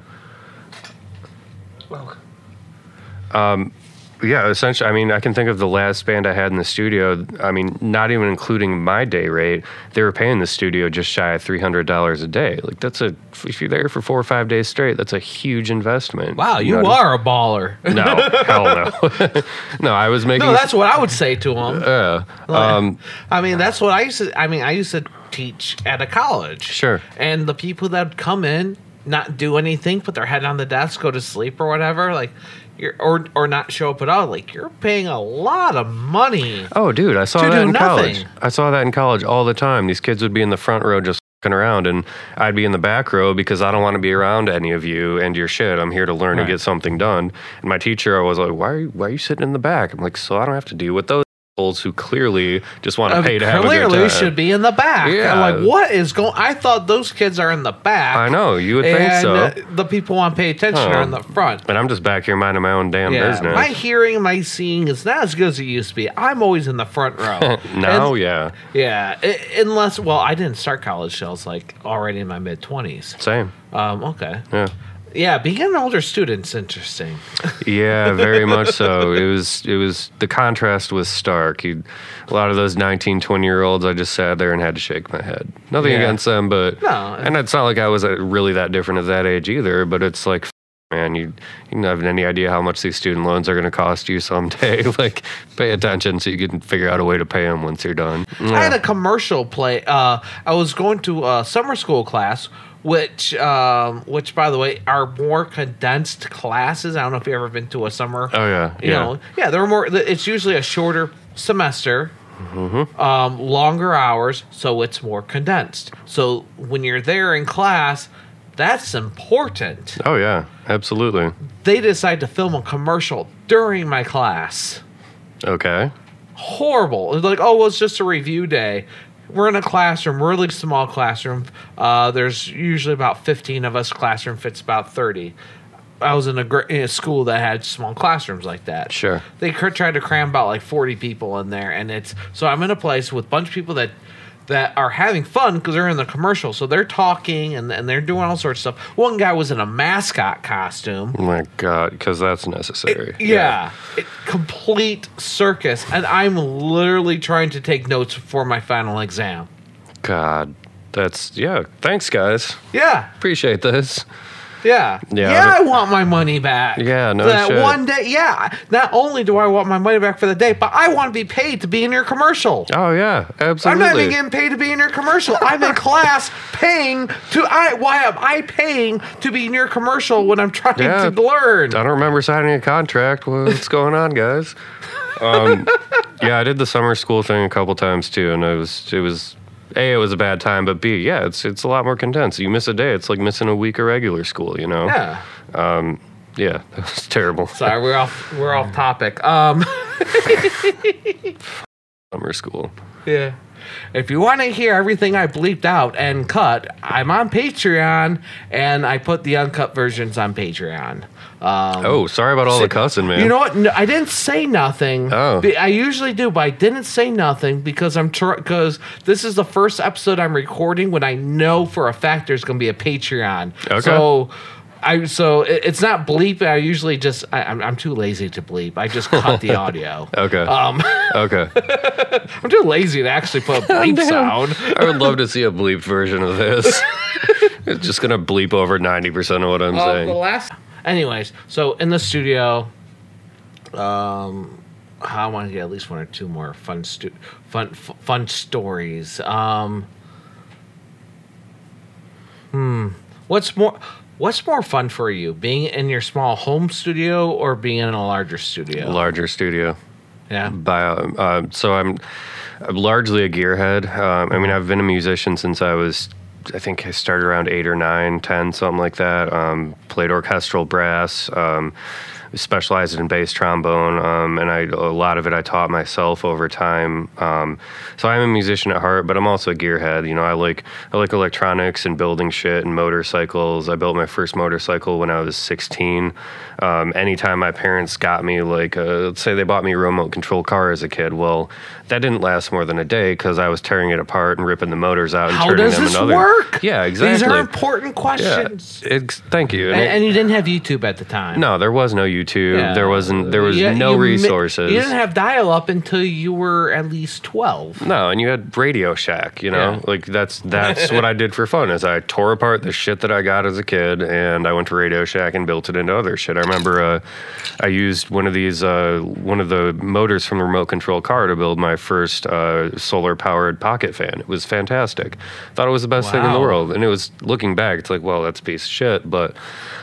Um, yeah, essentially, I mean, I can think of the last band I had in the studio. I mean, not even including my day rate, they were paying the studio just shy of three hundred dollars a day. Like that's a if you're there for four or five days straight, that's a huge investment. Wow, you know, are a baller. No, hell no, no. I was making. no, that's what I would say to them. yeah. Um, I mean, that's what I used to. I mean, I used to teach at a college. Sure. And the people that would come in, not do anything, put their head on the desk, go to sleep or whatever, like, you're or or not show up at all. Like, you're paying a lot of money. Oh, dude, I saw that in nothing. college. I saw that in college all the time. These kids would be in the front row just around, and I'd be in the back row because I don't want to be around any of you and your shit. I'm here to learn Right. and get something done. And my teacher I was like, "Why? Are you, why are you sitting in the back?" I'm like, "So I don't have to deal with those who clearly just want to pay to have a clearly good time." should be in the back. Yeah. I'm like, what is going? I thought those kids are in the back. I know you would think and so, uh, the people want to pay attention Oh. are in the front. But I'm just back here minding my own damn Yeah, business. my hearing, my seeing is not as good as it used to be. I'm always in the front row. no, And- yeah, yeah. i- unless, well, I didn't start college till I was like already in my mid twenties. same. Um, okay. Yeah. Yeah, being an older student's interesting. Yeah, very much so. It was it was the contrast was stark. You, a lot of those 19, 20 year olds, I just sat there and had to shake my head. Nothing Yeah. against them, but No. and it's not like I was uh, really that different at that age either. But it's like, man, you you don't have any idea how much these student loans are going to cost you someday. like, pay attention so you can figure out a way to pay them once you're done. I had a commercial play. Uh, I was going to a summer school class, which, um, which by the way, are more condensed classes. I don't know if you've ever been to a summer. oh yeah, you yeah. know, yeah, they're more. It's usually a shorter semester, Mm-hmm. um, longer hours, so it's more condensed. So when you're there in class, that's important. oh yeah, absolutely. They decide to film a commercial during my class. Okay. Horrible. It's like, oh, well, it's just a review day. We're in a classroom, really small classroom. Uh, there's usually about 15 of us. Classroom fits about 30. I was in a, gr- in a school that had small classrooms like that. Sure. They cr- tried to cram about like 40 people in there, and it's so I'm in a place with a bunch of people that that are having fun because they're in the commercial, so they're talking and, and they're doing all sorts of stuff. One guy was in a mascot costume. Oh my God, because that's necessary. Yeah, it- complete circus, and I'm literally trying to take notes for my final exam. God, that's yeah. Thanks, guys. Yeah, Appreciate this. Yeah, Yeah, yeah. I want my money back. Yeah, no that shit. one day. Yeah, not only do I want my money back for the day, but I want to be paid to be in your commercial. Oh yeah, Absolutely I'm absolutely. not even getting paid to be in your commercial. I'm in class paying to. I why am I paying to be in your commercial when I'm trying Yeah. to learn? I don't remember signing a contract. What's going on, guys? Um, yeah, I did the summer school thing a couple times too, and it was it was a it was a bad time, but b yeah, it's it's a lot more condensed. You miss a day, it's like missing a week of regular school. You know? Yeah. Yeah, that was terrible. Sorry, we're off. We're off topic. Um. Summer school. Yeah. If you want to hear everything I bleeped out and cut, I'm on Patreon, and I put the uncut versions on Patreon. Um, Oh, sorry about all the cussing, man. You know what? No, I didn't say nothing. Oh. I usually do, but I didn't say nothing because I'm because this is the first episode I'm recording when I know for a fact there's going to be a Patreon. Okay. So. I so it- it's not bleep. I usually just I, I'm I'm too lazy to bleep. I just cut the audio. okay. Um, okay. I'm too lazy to actually put a bleep sound. I would love to see a bleep version of this. it's just gonna bleep over ninety percent of what I'm Uh, saying. the last. Anyways, so in the studio, Um, I want to get at least one or two more fun, stu- fun, f- fun stories. Um, hmm. What's more? What's more fun for you, being in your small home studio or being in a larger studio? Larger studio. yeah. By, uh, so I'm, I'm largely a gearhead. Um, I mean, I've been a musician since I was, I think I started around eight or nine, ten, something like that. Um, played orchestral brass. Um, specialized in bass trombone, um, and I a lot of it I taught myself over time. Um, so I'm a musician at heart, but I'm also a gearhead. You know, I like I like electronics and building shit and motorcycles. I built my first motorcycle when I was 16. Um, anytime my parents got me like, uh, let's say they bought me a remote control car as a kid, well, that didn't last more than a day because I was tearing it apart and ripping the motors out and How turning does them this work? Yeah, exactly. These are important yeah, questions. ex- thank you. And, And it- and you didn't have YouTube at the time. no, there was no YouTube. Yeah. There wasn't. There was no you mi- resources. you didn't have dial up until you were at least 12. no, and you had Radio Shack. You know, Yeah. like that's that's what I did for fun. Is I tore apart the shit that I got as a kid, and I went to Radio Shack and built it into other shit. I remember uh, I used one of these uh, one of the motors from the remote control car to build my first uh, solar powered pocket fan. It was fantastic. Thought it was the best thing in the world, and it was looking back, it's like, well, that's a piece of shit, but.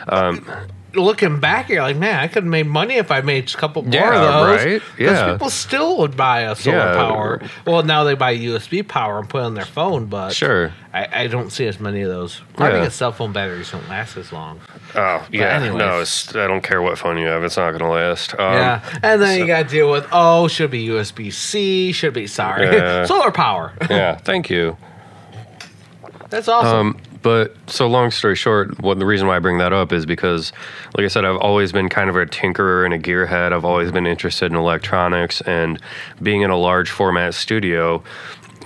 Um, Looking back, you're like, man, I could have made money if I made a couple more Yeah, of those. right? Because Yeah. people still would buy a solar Yeah. power. Well, now they buy USB power and put it on their phone, but Sure. I, I don't see as many of those. Yeah. because cell phone batteries don't last as long. Oh yeah, anyways. no, it's, I don't care what phone you have; it's not going to last. Um, yeah, and then you got to deal with oh, should be USB C, should be sorry, solar power. yeah. Thank you. That's awesome. Um, but so long story short, what the reason why I bring that up is because, like I said, I've always been kind of a tinkerer and a gearhead. I've always been interested in electronics and being in a large format studio.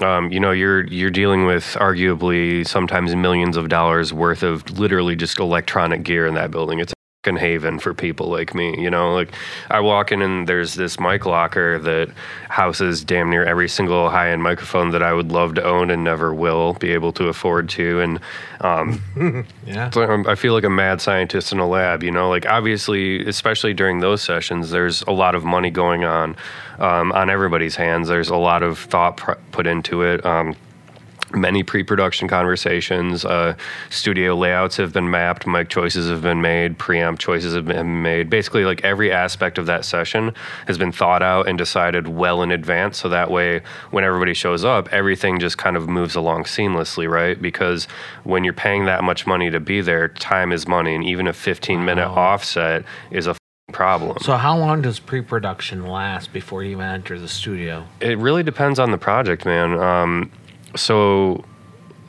Um, you know, you're you're dealing with arguably sometimes millions of dollars worth of literally just electronic gear in that building. It's haven for people like me. You know, like I walk in and there's this mic locker that houses damn near every single high end microphone that I would love to own and never will be able to afford to. And um, yeah. so I'm- I feel like a mad scientist in a lab, you know, like obviously, especially during those sessions, there's a lot of money going on um, on everybody's hands. There's a lot of thought pr- put into it. Um, many pre-production conversations uh, studio layouts have been mapped mic choices have been made preamp choices have been made. Basically like every aspect of that session has been thought out and decided well in advance. So that way when everybody shows up everything just kind of moves along seamlessly right? Because when you're paying that much money to be there time is money. And even a 15 minute offset is a problem. So how long does pre-production last before you even enter the studio? It really depends on the project, man. Um, so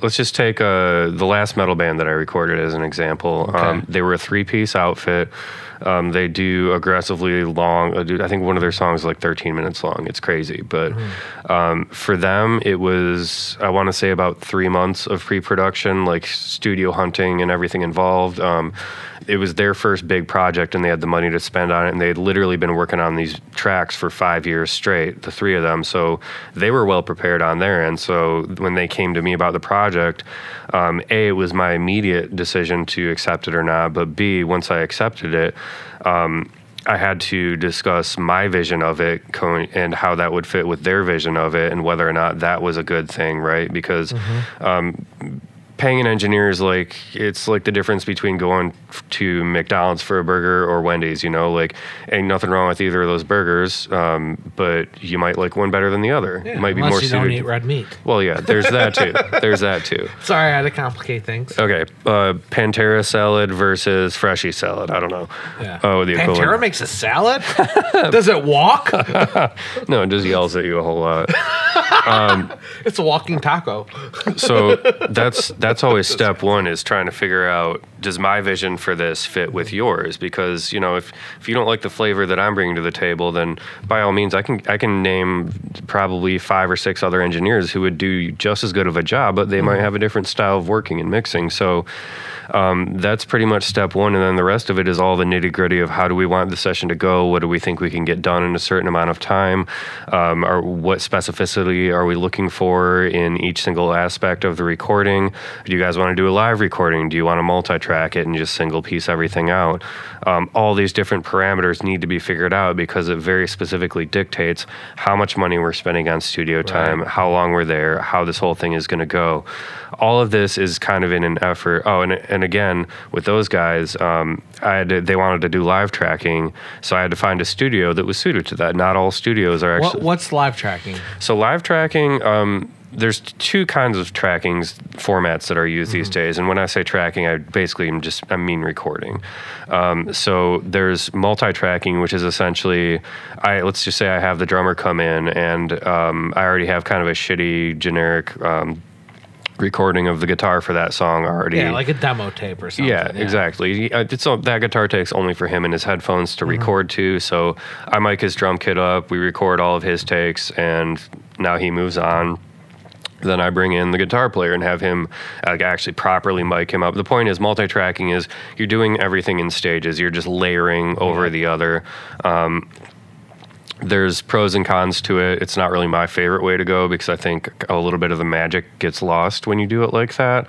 let's just take uh, the last metal band that I recorded as an example. Um, they were a three piece outfit. Um, they do aggressively long. uh, I think one of their songs is like 13 minutes long. It's crazy, but um, for them, it was I want to say about three months of pre-production, like studio hunting and everything involved. It was their first big project, and they had the money to spend on it. And they had literally been working on these tracks for five years straight, the three of them. So they were well prepared on their end. So when they came to me about the project, um, a it was my immediate decision to accept it or not. But b once I accepted it. Um, I had to discuss my vision of it and how that would fit with their vision of it and whether or not that was a good thing, right? Because um, paying an engineer is like it's like the difference between going to McDonald's for a burger or Wendy's. You know, like ain't nothing wrong with either of those burgers, um, but you might like one better than the other. it might be more you suited. don't eat red meat. well, yeah, there's that too. there's that too. Sorry, I had to complicate things. Okay, uh, Pantera salad versus Freshii salad. I don't know. Yeah. Oh, the Pantera equivalent. makes a salad. Does it walk? No, it just yells at you a whole lot. it's a walking taco. so that's that's always step one is trying to figure out does my vision for this fit with yours? Because you know if if you don't like the flavor that I'm bringing to the table then by all means I can I can name probably five or six other engineers who would do just as good of a job but they might have a different style of working and mixing. So um, that's pretty much step one and then the rest of it is all the nitty gritty of how do we want the session to go? What do we think we can get done in a certain amount of time? Um, or what specificity are we looking for in each single aspect of the recording? Do you guys want to do a live recording? Do you want a multi-track track it and just single piece everything out. Um, all these different parameters need to be figured out because it very specifically dictates how much money we're spending on studio time, how long we're there, how this whole thing is going to go. All of this is kind of in an effort. Oh, and and again with those guys, um, I had to, they wanted to do live tracking, so I had to find a studio that was suited to that. Not all studios are actually. What, what's live tracking? So live tracking, um, there's two kinds of trackings formats that are used these days, and when I say tracking, I basically am just I mean recording. Um, so there's multi-tracking, which is essentially, I let's just say I have the drummer come in, and um, I already have kind of a shitty generic. Um, recording of the guitar for that song already Yeah, like a demo tape or something. yeah, exactly. Uh, It's, that guitar takes only for him and his headphones to record to. So I mic his drum kit up. We record all of his takes, and now he moves on. Then I bring in the guitar player and have him like, actually properly mic him up. The point is, multi-tracking is you're doing everything in stages. You're just layering over the other. Um, there's pros and cons to it. It's not really my favorite way to go because I think a little bit of the magic gets lost when you do it like that.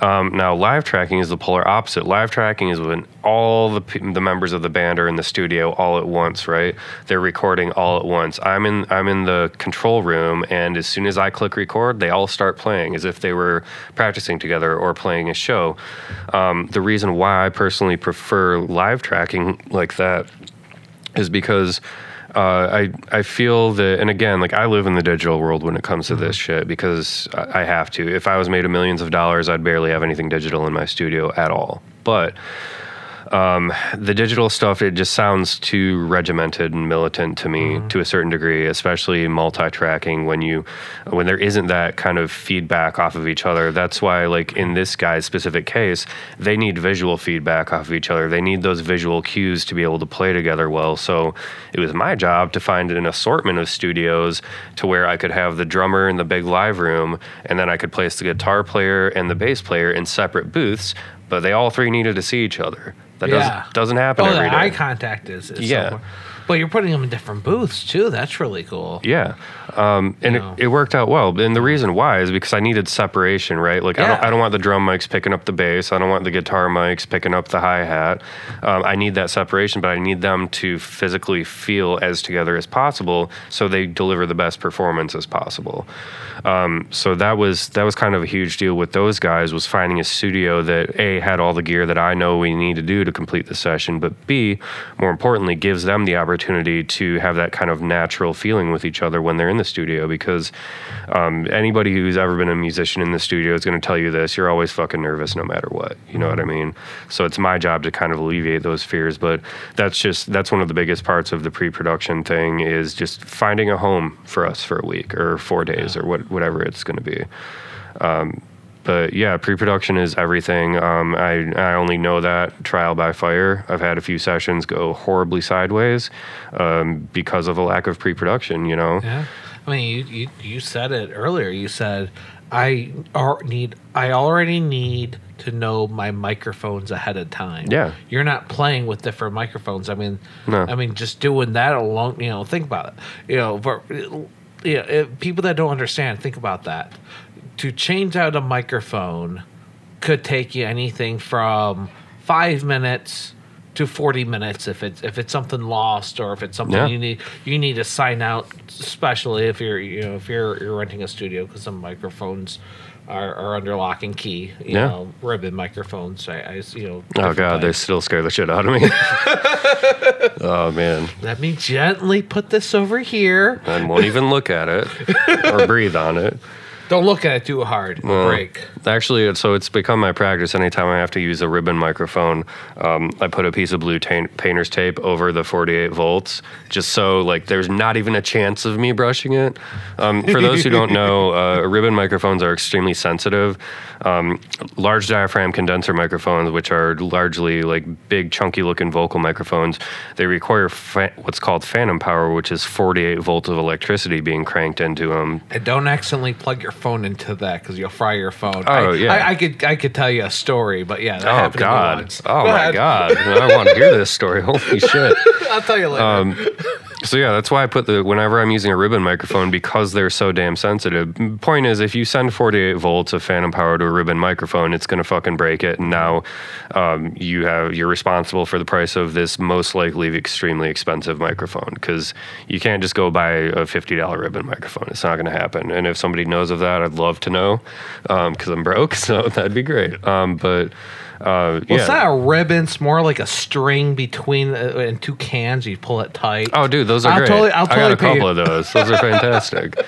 Um, now, live tracking is the polar opposite. Live tracking is when all the the members of the band are in the studio all at once, right? They're recording all at once. I'm in I'm in the control room, and as soon as I click record, they all start playing as if they were practicing together or playing a show. Um, the reason why I personally prefer live tracking like that is because uh, I I feel that, and again, like I live in the digital world when it comes to this shit because I, I have to. If I was made of millions of dollars, I'd barely have anything digital in my studio at all. But um, the digital stuff, it just sounds too regimented and militant to me to a certain degree, especially multi-tracking when you when there isn't that kind of feedback off of each other. That's why, like in this guy's specific case, they need visual feedback off of each other. They need those visual cues to be able to play together well. So it was my job to find an assortment of studios to where I could have the drummer in the big live room, and then I could place the guitar player and the bass player in separate booths. But they all three needed to see each other. That Yeah. doesn't doesn't happen Oh, every the day. eye contact is, is Yeah. so- but you're putting them in different booths too. That's really cool. Yeah, um, and Yeah. it, it worked out well. And the reason why is because I needed separation, right? Like I don't, I don't want the drum mics picking up the bass. I don't want the guitar mics picking up the hi hat. Um, I need that separation, but I need them to physically feel as together as possible, so they deliver the best performance as possible. Um, so that was that was kind of a huge deal with those guys was finding a studio that a had all the gear that I know we need to do to complete the session, but b more importantly gives them the opportunity to have that kind of natural feeling with each other when they're in the studio because um, anybody who's ever been a musician in the studio is going to tell you this you're always fucking nervous no matter what you know what i mean? So it's my job to kind of alleviate those fears but that's just that's one of the biggest parts of the pre-production thing is just finding a home for us for a week or four days or what, whatever it's going to be but yeah, pre-production is everything. Um, I I only know that trial by fire. I've had a few sessions go horribly sideways um, because of a lack of pre-production. You know. Yeah. I mean, you, you, you said it earlier. You said, I need, I already need to know my microphones ahead of time. Yeah. You're not playing with different microphones. I mean, No. I mean, just doing that alone, you know, think about it. You know, for, you know, if people that don't understand, think about that. To change out a microphone could take you anything from five minutes to 40 minutes if it's if it's something lost or if it's something Yeah. you need you need to sign out especially if you're you know if you're you're renting a studio because some microphones are, are under lock and key you Yeah. know ribbon microphones I, I you know Oh god, they still scare the shit out of me. oh man, let me gently put this over here and won't even look at it or breathe on it. Don't look at it too hard It'll Well, break Actually, so it's become my practice. Anytime I have to use a ribbon microphone, um, I put a piece of blue ta- painter's tape over the 48 volts, just so like there's not even a chance of me brushing it. Um, for those who don't know, uh, ribbon microphones are extremely sensitive. Um, large diaphragm condenser microphones, which are largely like big, chunky looking vocal microphones, they require fa- what's called phantom power, which is 48 volts of electricity being cranked into them. and don't accidentally plug your phone into that because you'll fry your phone. Oh, I, yeah. I, I could I could tell you a story, but yeah. That Oh happened to me God! Oh Go my ahead. God! I want to hear this story. Holy shit! I'll tell you later. Um, So yeah, that's why I put the whenever I'm using a ribbon microphone because they're so damn sensitive. Point is, if you send 48 volts of phantom power to a ribbon microphone, it's gonna fucking break it. And now um, you have you're responsible for the price of this most likely extremely expensive microphone because you can't just go buy a $50 ribbon microphone. It's not gonna happen. And if somebody knows of that, I'd love to know because I'm broke. So that'd be great. Um, but uh, Well, yeah. it's not a ribbon. It's more like a string between uh, and two cans. You pull it tight. Oh, dude, those are I'll great. totally- I'll I got a couple you. of those. Those are fantastic.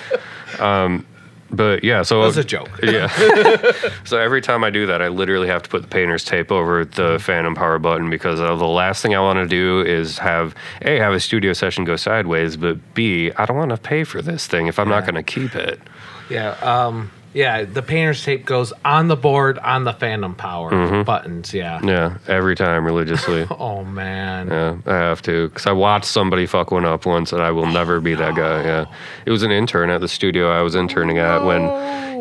um, but yeah, so That was a joke. yeah. so every time I do that, I literally have to put the painter's tape over the Phantom Power button because uh, the last thing I want to do is have a have a studio session go sideways, but b I don't want to pay for this thing if I'm not going to keep it. Yeah. Um. Yeah. The painter's tape goes on the board on the Phantom Power buttons. Yeah. Yeah, every time religiously. Oh man. Yeah, I have to because I watched somebody fuck one up once, and I will never be that guy. Yeah, it was an intern at the studio I was interning at when,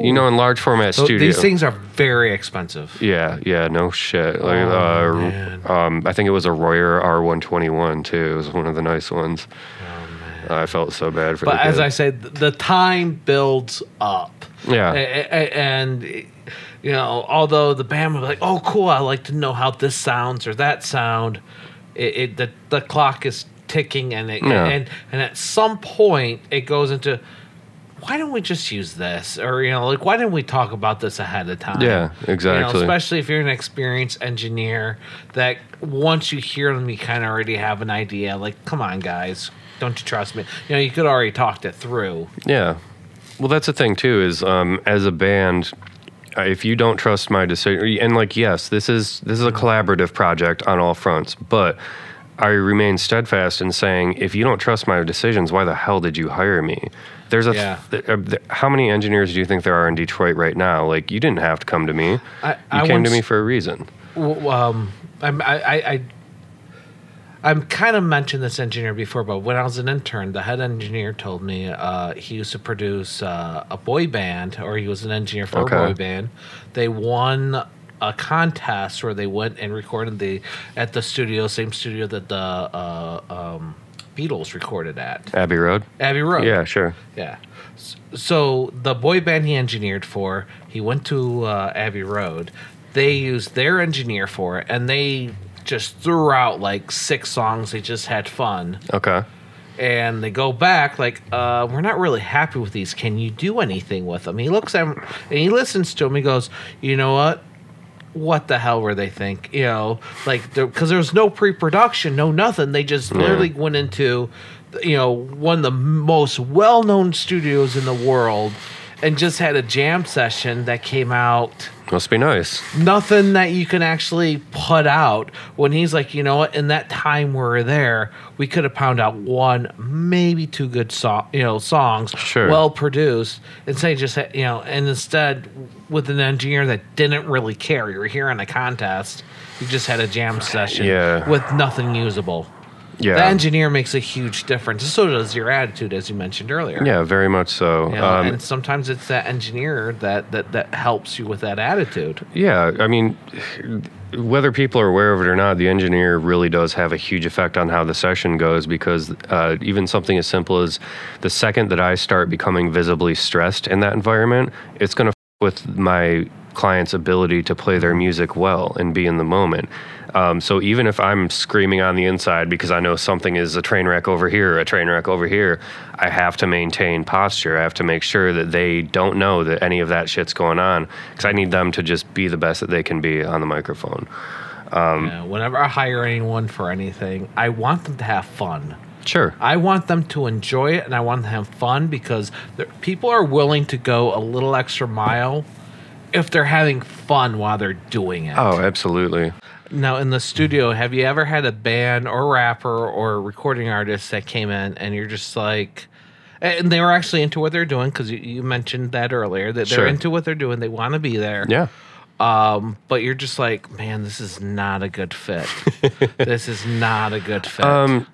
you know, in large format So studio. these things are very expensive. Yeah, yeah, no shit. Like, Oh, uh, man. um, I think it was a Royer R121 too. It was one of the nice ones. Oh man. I felt so bad for But the as kid. I said, th- the time builds up. Yeah. And, you know, although the band would be like, oh, cool, I like to know how this sounds or that sound, it, it the, the clock is ticking and, it, Yeah. and, and at some point it goes into, why don't we just use this? Or, you know, like, why didn't we talk about this ahead of time? Yeah, You know, exactly. especially if you're an experienced engineer that once you hear them, you kind of already have an idea. Like, come on, guys, don't you trust me? You know, you could already talked it through. Yeah. Well, that's the thing too. Is um, as a band, if you don't trust my decision, and like yes, this is this is a collaborative project on all fronts, but I remain steadfast in saying if you don't trust my decisions, why the hell did you hire me? There's a Yeah. th- uh, th- how many engineers do you think there are in Detroit right now? Like you didn't have to come to me. I- you I came to me for a reason. W- Um, I, I, I, I'm kind of mentioned this engineer before, but when I was an intern, the head engineer told me uh, he used to produce uh, a boy band, or he was an engineer for Okay. a boy band. They won a contest where they went and recorded the at the studio, same studio that the uh, um, Beatles recorded at, Abbey Road. Abbey Road. Yeah, sure. Yeah. So the boy band he engineered for, he went to uh, Abbey Road. They used their engineer for it, and they just threw out like six songs. They just had fun, Okay. and they go back like, uh, "We're not really happy with these. Can you do anything with them?" He looks at him and he listens to him. He goes, "You know what? What the hell were they think? You know, like because there was no pre-production, no nothing. They just literally went into, you know, one of the most well-known studios in the world, and just had a jam session that came out." Must be nice. nothing that you can actually put out when he's like, you know what, in that time we were there, we could have pounded out one, maybe two good song, you know, songs, Sure. well produced, instead of just you know, and instead with an engineer that didn't really care, you were here in a contest, you just had a jam session Yeah. with nothing usable. Yeah. The engineer makes a huge difference. So does your attitude, as you mentioned earlier. yeah, very much so. You know, Um, and sometimes it's that engineer that, that that helps you with that attitude. Yeah, I mean, whether people are aware of it or not, the engineer really does have a huge effect on how the session goes because uh, even something as simple as the second that I start becoming visibly stressed in that environment, it's going to with my client's ability to play their music well and be in the moment. Um, so even if I'm screaming on the inside because I know something is a train wreck over here, a train wreck over here, I have to maintain posture. I have to make sure that they don't know that any of that shit's going on because I need them to just be the best that they can be on the microphone. Um, Yeah, whenever I hire anyone for anything, I want them to have fun. Sure. I want them to enjoy it and I want them to have fun because people are willing to go a little extra mile if they're having fun while they're doing it. Oh, absolutely. Now, in the studio, have you ever had a band or rapper or recording artist that came in and you're just like, and they were actually into what they're doing because you, you mentioned that earlier that they're Sure. into what they're doing, they want to be there. Yeah. Um, but you're just like, man, this is not a good fit. this is not a good fit. Um,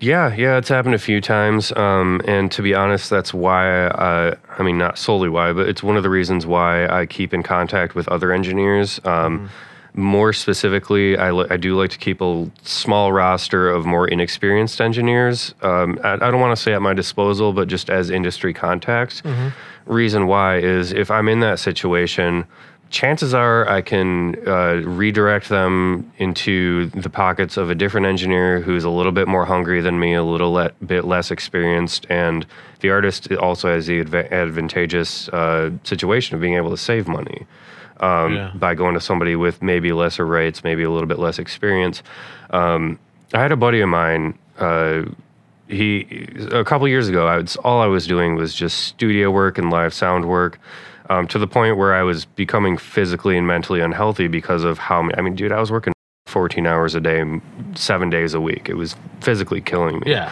yeah, yeah, it's happened a few times. Um, and to be honest, that's why I, I mean, not solely why, but it's one of the reasons why I keep in contact with other engineers. Um, more specifically, I, li- I do like to keep a small roster of more inexperienced engineers. Um, I, I don't want to say at my disposal, but just as industry contacts. Reason why is if I'm in that situation, chances are I can uh, redirect them into the pockets of a different engineer who's a little bit more hungry than me, a little le- bit less experienced, and the artist also has the adva- advantageous uh, situation of being able to save money um, Yeah. by going to somebody with maybe lesser rates, maybe a little bit less experience. Um, I had a buddy of mine. Uh, he a couple years ago, I was, all I was doing was just studio work and live sound work. Um, to the point where I was becoming physically and mentally unhealthy because of how many. I mean, dude, I was working 14 hours a day, seven days a week. It was physically killing me Yeah.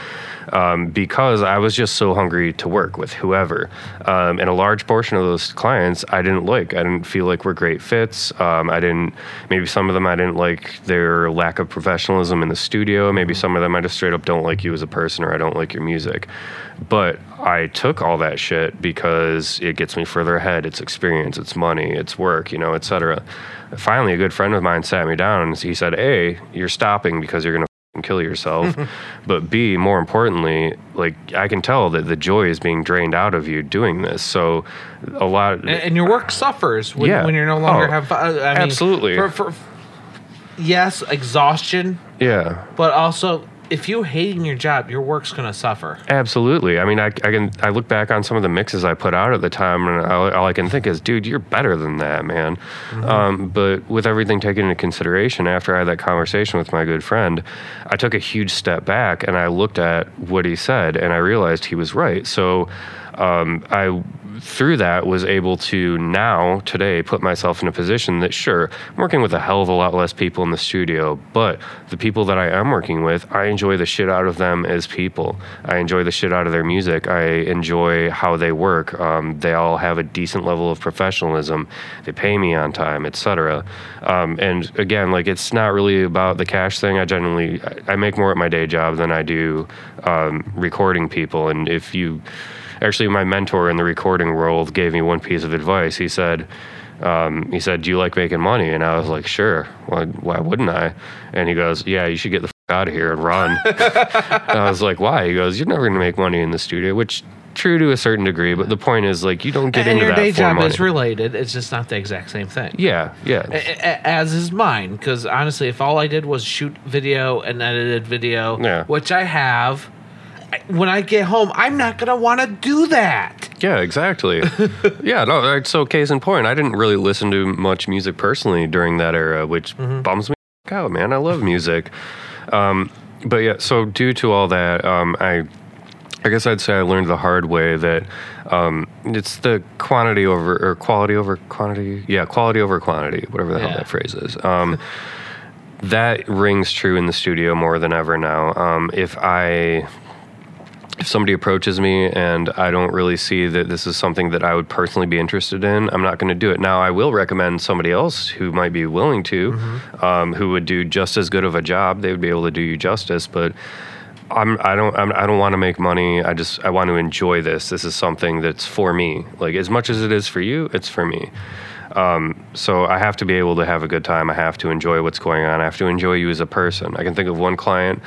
Um, because I was just so hungry to work with whoever. Um, and a large portion of those clients I didn't like. I didn't feel like were great fits. Um, I didn't, maybe some of them I didn't like their lack of professionalism in the studio. Maybe some of them I just straight up don't like you as a person or I don't like your music. But I took all that shit because it gets me further ahead. It's experience, it's money, it's work, you know, et cetera. Finally, a good friend of mine sat me down and he said, Hey, you're stopping because you're going to and kill yourself. but B, more importantly, like I can tell that the joy is being drained out of you doing this. So a lot And, and your work suffers when, Yeah. when you're no longer Oh, have. Uh, I mean, absolutely. For, for, yes, exhaustion, yeah. but also if you hating your job, your work's gonna suffer. Absolutely. I mean, I, I can I look back on some of the mixes I put out at the time, and all, all I can think is, dude, you're better than that, man. Um, but with everything taken into consideration, after I had that conversation with my good friend, I took a huge step back and I looked at what he said, and I realized he was right. So um, I through that was able to now today put myself in a position that sure I'm working with a hell of a lot less people in the studio but the people that I am working with I enjoy the shit out of them as people. I enjoy the shit out of their music. I enjoy how they work. Um, they all have a decent level of professionalism. They pay me on time etc um, and again like it's not really about the cash thing. I generally I make more at my day job than I do um, recording people. And if you actually my mentor in the recording world gave me one piece of advice he said um, he said do you like making money and i was like sure why, why wouldn't i and he goes yeah you should get the f- out of here and run and i was like why he goes you're never going to make money in the studio which true to a certain degree but the point is like you don't get and into your that day for job money. is related. It's just not the exact same thing. yeah yeah As is mine, because honestly, if all I did was shoot video and edited video, Yeah. which I have, when I get home, I'm not gonna want to do that. Yeah, exactly. yeah, no, so case in point, I didn't really listen to much music personally during that era, which bums me out, man. I love music. Um, but yeah, so due to all that, um, I I guess I'd say I learned the hard way that um, it's the quantity over or quality over quantity. Yeah, quality over quantity, whatever the hell that phrase is. Um, that rings true in the studio more than ever now. Um, if I if somebody approaches me and I don't really see that this is something that I would personally be interested in, I'm not going to do it. Now, I will recommend somebody else who might be willing to, um, who would do just as good of a job. They would be able to do you justice, but. I'm, I don't I'm, I don't want to make money. I just I want to enjoy this. This is something that's for me. Like as much as it is for you, it's for me. Um, so I have to be able to have a good time. I have to enjoy what's going on. I have to enjoy you as a person. I can think of one client.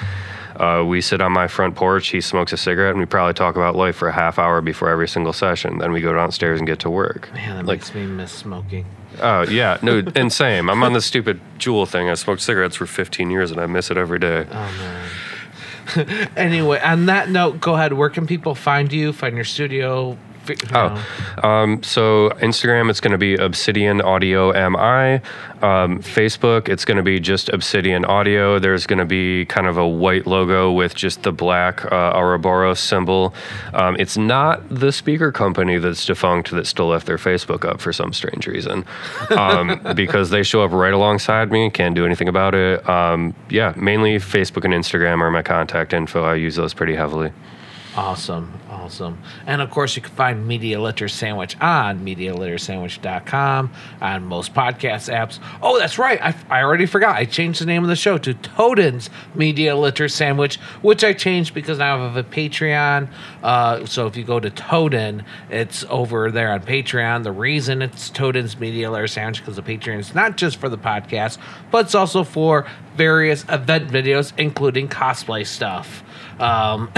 Uh, we sit on my front porch. He smokes a cigarette, and we probably talk about life for a half hour before every single session. Then we go downstairs and get to work. Man, that like, makes me miss smoking. oh yeah, no, and same. I'm on the stupid Juul thing. I smoked cigarettes for 15 years, and I miss it every day. Oh man. anyway, on that note, go ahead. Where can people find you? Find your studio? Oh, um, so Instagram, it's going to be Obsidian Audio MI. Um, Facebook, it's going to be just Obsidian Audio. There's going to be kind of a white logo with just the black uh, Ouroboros symbol. Um, it's not the speaker company that's defunct that still left their Facebook up for some strange reason, um, because they show up right alongside me. And can't do anything about it. Um, yeah, mainly Facebook and Instagram are my contact info. I use those pretty heavily. Awesome, awesome. And of course, you can find Media Litter Sandwich on MediaLitterSandwich.com, on most podcast apps. Oh, that's right. I, I already forgot. I changed the name of the show to Toadin's Media Litter Sandwich, which I changed because now I have a Patreon. Uh, so if you go to Toadin, it's over there on Patreon. The reason it's Toadin's Media Litter Sandwich because the Patreon is not just for the podcast, but it's also for various event videos, including cosplay stuff. Um,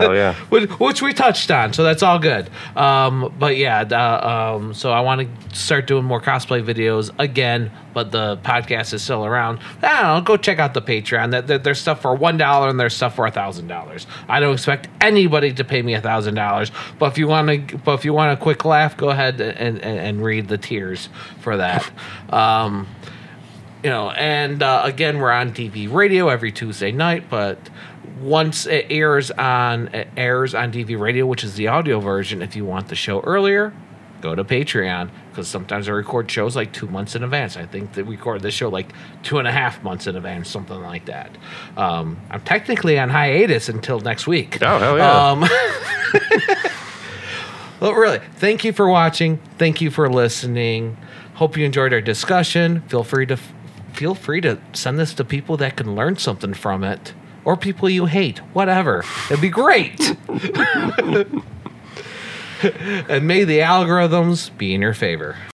Oh yeah. which, which we touched on, so that's all good. Um, but yeah, the, um, so I want to start doing more cosplay videos again, but the podcast is still around. I don't know, go check out the Patreon. That that- There's stuff for one dollar and there's stuff for a thousand dollars. I don't expect anybody to pay me a thousand dollars, but if you want to, but if you want a quick laugh, go ahead and, and, and read the tiers for that. Um, you know, and uh, again, we're on TV radio every Tuesday night, but once it airs on it airs on DV radio, which is the audio version, if you want the show earlier, go to Patreon because sometimes I record shows like two months in advance. I think they record this show like two and a half months in advance, something like that. Um, I'm technically on hiatus until next week. Oh hell yeah. Um, well, really, thank you for watching. Thank you for listening. Hope you enjoyed our discussion. Feel free to feel free to send this to people that can learn something from it, or people you hate. Whatever, it'd be great. and may the algorithms be in your favor.